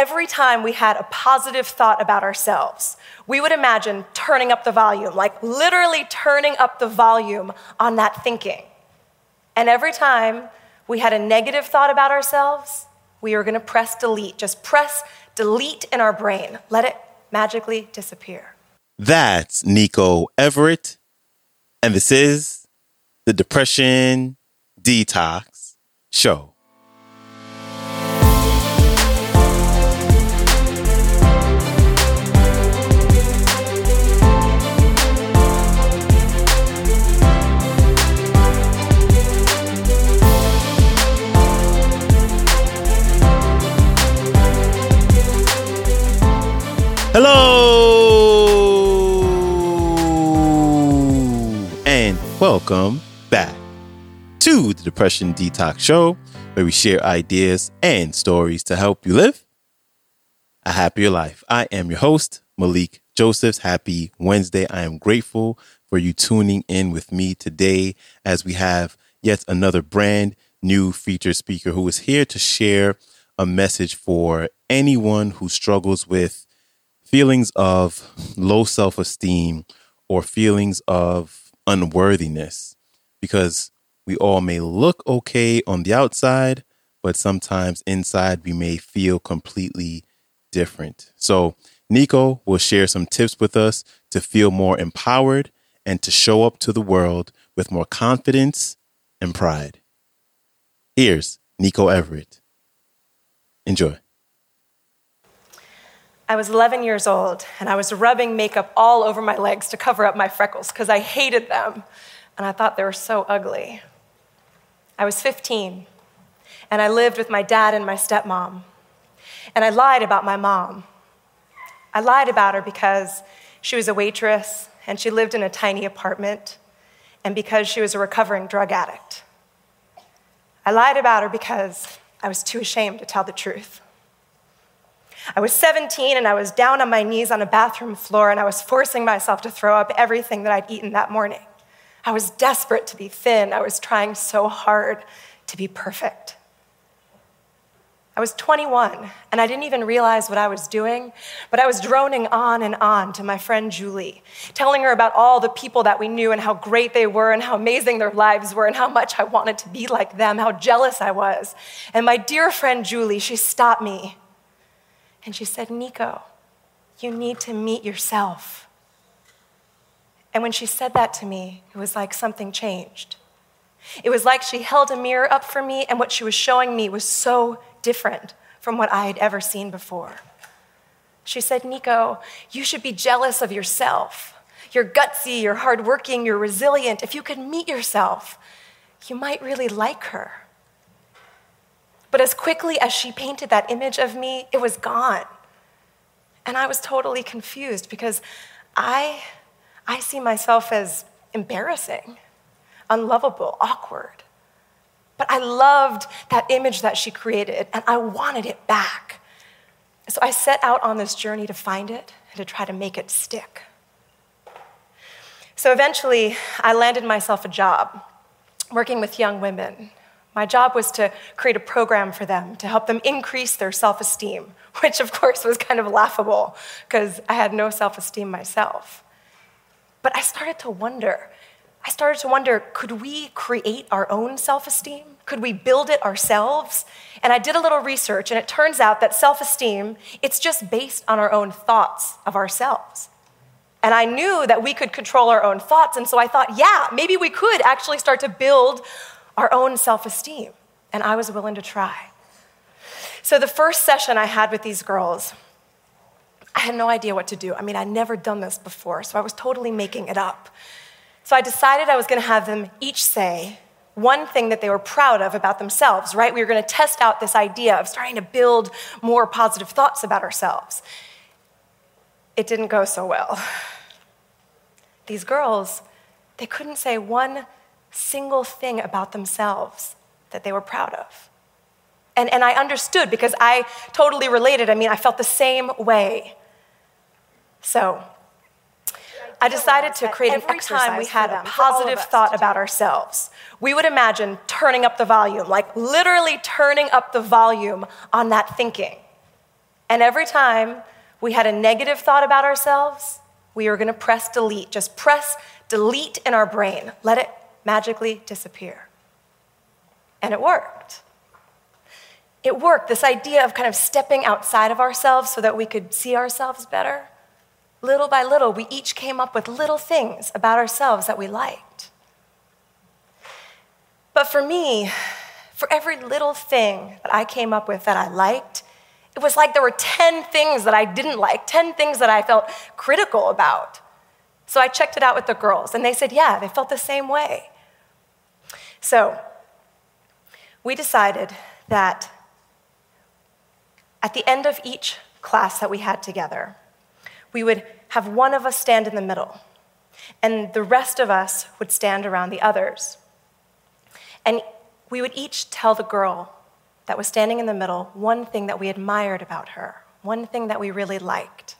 every time we had a positive thought about ourselves, we would imagine turning up the volume, like literally turning up the volume on that thinking. And every time we had a negative thought about ourselves, we were gonna press delete. Just press delete in our brain. Let it magically disappear. That's Niko Everett. And this is the Depression Detox Show. Hello and welcome back to the Depression Detox Show, where we share ideas and stories to help you live a happier life. I am your host, Malikee Josephs. Happy Wednesday. I am grateful for you tuning in with me today as we have yet another brand new featured speaker who is here to share a message for anyone who struggles with feelings of low self esteem or feelings of unworthiness because we all may look okay on the outside, but sometimes inside we may feel completely different. So, Niko will share some tips with us to feel more empowered and to show up to the world with more confidence and pride. Here's Niko Everett. Enjoy. I was 11 years old and I was rubbing makeup all over my legs to cover up my freckles because I hated them and I thought they were so ugly. I was 15 and I lived with my dad and my stepmom. And I lied about my mom. I lied about her because she was a waitress and she lived in a tiny apartment and because she was a recovering drug addict. I lied about her because I was too ashamed to tell the truth. I was 17 and I was down on my knees on a bathroom floor and I was forcing myself to throw up everything that I'd eaten that morning. I was desperate to be thin. I was trying so hard to be perfect. I was 21 and I didn't even realize what I was doing, but I was droning on and on to my friend Julie, telling her about all the people that we knew and how great they were and how amazing their lives were and how much I wanted to be like them, how jealous I was. And my dear friend Julie, she stopped me and she said, Niko, you need to meet yourself. And when she said that to me, it was like something changed. It was like she held a mirror up for me, and what she was showing me was so different from what I had ever seen before. She said, Niko, you should be jealous of yourself. You're gutsy, you're hardworking, you're resilient. If you could meet yourself, you might really like her. But as quickly as she painted that image of me, it was gone. And I was totally confused because I, I see myself as embarrassing, unlovable, awkward. But I loved that image that she created and I wanted it back. So I set out on this journey to find it and to try to make it stick. So eventually, I landed myself a job working with young women my job was to create a program for them to help them increase their self esteem, which of course was kind of laughable because I had no self esteem myself. But I started to wonder. I started to wonder could we create our own self esteem? Could we build it ourselves? And I did a little research, and it turns out that self esteem, it's just based on our own thoughts of ourselves. And I knew that we could control our own thoughts, and so I thought, yeah, maybe we could actually start to build our own self esteem. And I was willing to try. So, the first session I had with these girls, I had no idea what to do. I mean, I'd never done this before, so I was totally making it up. So, I decided I was going to have them each say one thing that they were proud of about themselves, right? We were going to test out this idea of starting to build more positive thoughts about ourselves. It didn't go so well. These girls, they couldn't say one single thing about themselves that they were proud of. And, and I understood because I totally related. I mean, I felt the same way. So, I decided to create an exercise. time we had a positive thought about ourselves, we would imagine turning up the volume, like literally turning up the volume on that thinking. And every time we had a negative thought about ourselves, we were going to press delete. Just press delete in our brain. Let it magically disappear. And it worked. It worked, this idea of kind of stepping outside of ourselves so that we could see ourselves better. Little by little, we each came up with little things about ourselves that we liked. But for me, for every little thing that I came up with that I liked, it was like there were 10 things that I didn't like, 10 things that I felt critical about. So I checked it out with the girls, and they said, yeah, they felt the same way. So we decided that at the end of each class that we had together, we would have one of us stand in the middle, and the rest of us would stand around the others. And we would each tell the girl that was standing in the middle one thing that we admired about her, one thing that we really liked.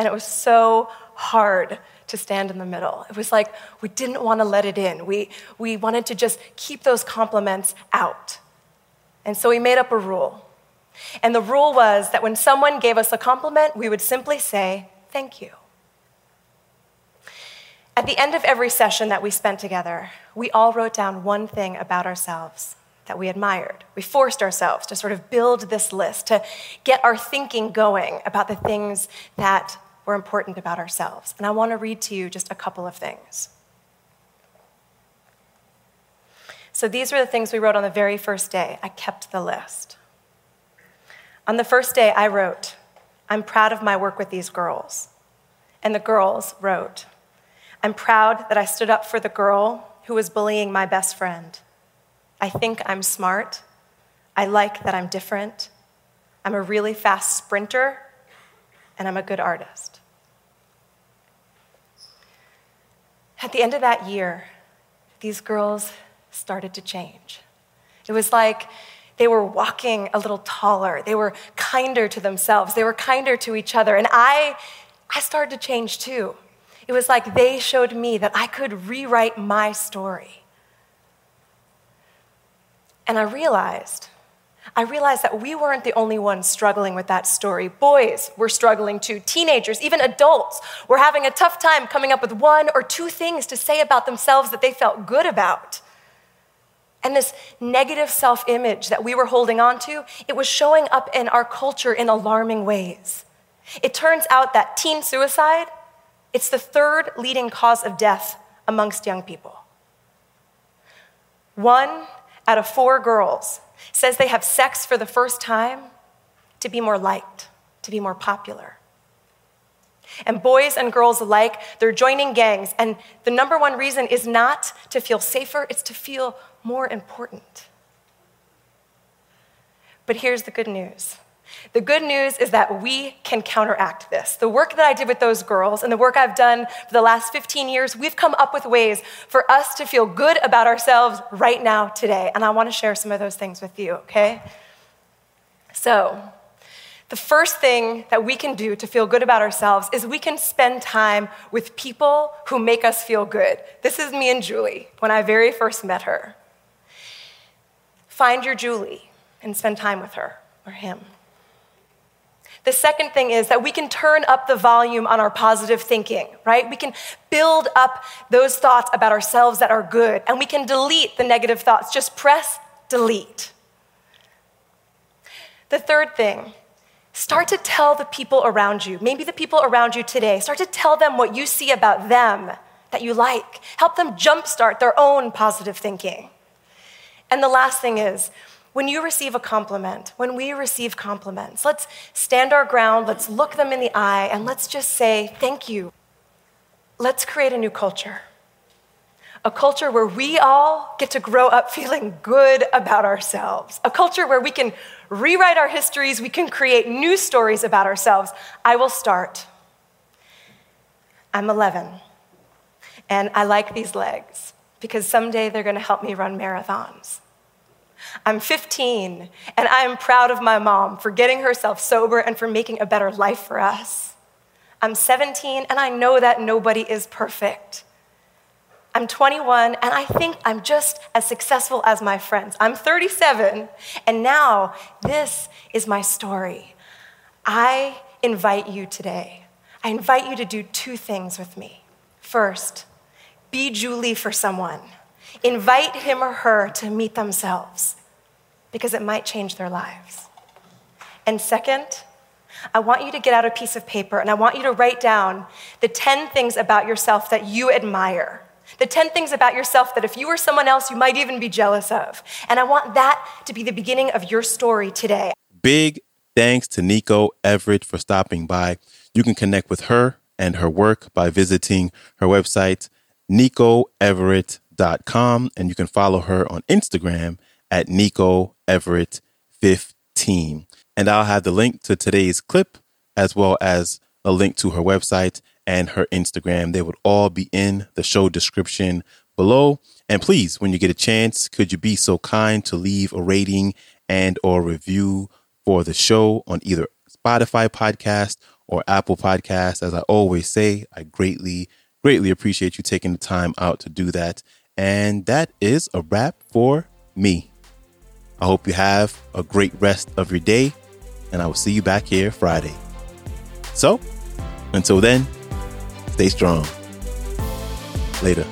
And it was so hard to stand in the middle. It was like we didn't want to let it in. We, we wanted to just keep those compliments out. And so we made up a rule. And the rule was that when someone gave us a compliment, we would simply say, Thank you. At the end of every session that we spent together, we all wrote down one thing about ourselves that we admired. We forced ourselves to sort of build this list, to get our thinking going about the things that were important about ourselves. And I want to read to you just a couple of things. So these were the things we wrote on the very first day. I kept the list. On the first day, I wrote, I'm proud of my work with these girls. And the girls wrote, I'm proud that I stood up for the girl who was bullying my best friend. I think I'm smart. I like that I'm different. I'm a really fast sprinter, and I'm a good artist. At the end of that year, these girls started to change. It was like they were walking a little taller. They were kinder to themselves. They were kinder to each other. And I, I started to change too. It was like they showed me that I could rewrite my story. And I realized, I realized that we weren't the only ones struggling with that story. Boys were struggling too, teenagers, even adults were having a tough time coming up with one or two things to say about themselves that they felt good about. And this negative self image that we were holding on to, it was showing up in our culture in alarming ways. It turns out that teen suicide, it's the third leading cause of death amongst young people. One out of four girls says they have sex for the first time to be more liked, to be more popular. And boys and girls alike, they're joining gangs. And the number one reason is not to feel safer, it's to feel more important. But here's the good news. The good news is that we can counteract this. The work that I did with those girls and the work I've done for the last 15 years, we've come up with ways for us to feel good about ourselves right now, today. And I want to share some of those things with you, okay? So, the first thing that we can do to feel good about ourselves is we can spend time with people who make us feel good. This is me and Julie when I very first met her. Find your Julie and spend time with her or him. The second thing is that we can turn up the volume on our positive thinking, right? We can build up those thoughts about ourselves that are good, and we can delete the negative thoughts. Just press delete. The third thing, start to tell the people around you, maybe the people around you today, start to tell them what you see about them that you like. Help them jumpstart their own positive thinking. And the last thing is, when you receive a compliment, when we receive compliments, let's stand our ground, let's look them in the eye, and let's just say, Thank you. Let's create a new culture. A culture where we all get to grow up feeling good about ourselves. A culture where we can rewrite our histories, we can create new stories about ourselves. I will start. I'm 11, and I like these legs because someday they're gonna help me run marathons. I'm 15, and I am proud of my mom for getting herself sober and for making a better life for us. I'm 17, and I know that nobody is perfect. I'm 21, and I think I'm just as successful as my friends. I'm 37, and now this is my story. I invite you today. I invite you to do two things with me. First, be Julie for someone. Invite him or her to meet themselves because it might change their lives. And second, I want you to get out a piece of paper and I want you to write down the 10 things about yourself that you admire. The 10 things about yourself that if you were someone else, you might even be jealous of. And I want that to be the beginning of your story today. Big thanks to Niko Everett for stopping by. You can connect with her and her work by visiting her website, nikoeverett.com, and you can follow her on Instagram at Niko Everett 15. And I'll have the link to today's clip as well as a link to her website and her Instagram. They would all be in the show description below. And please, when you get a chance, could you be so kind to leave a rating and or review for the show on either Spotify podcast or Apple podcast? As I always say, I greatly, greatly appreciate you taking the time out to do that. And that is a wrap for me. I hope you have a great rest of your day, and I will see you back here Friday. So, until then, stay strong. Later.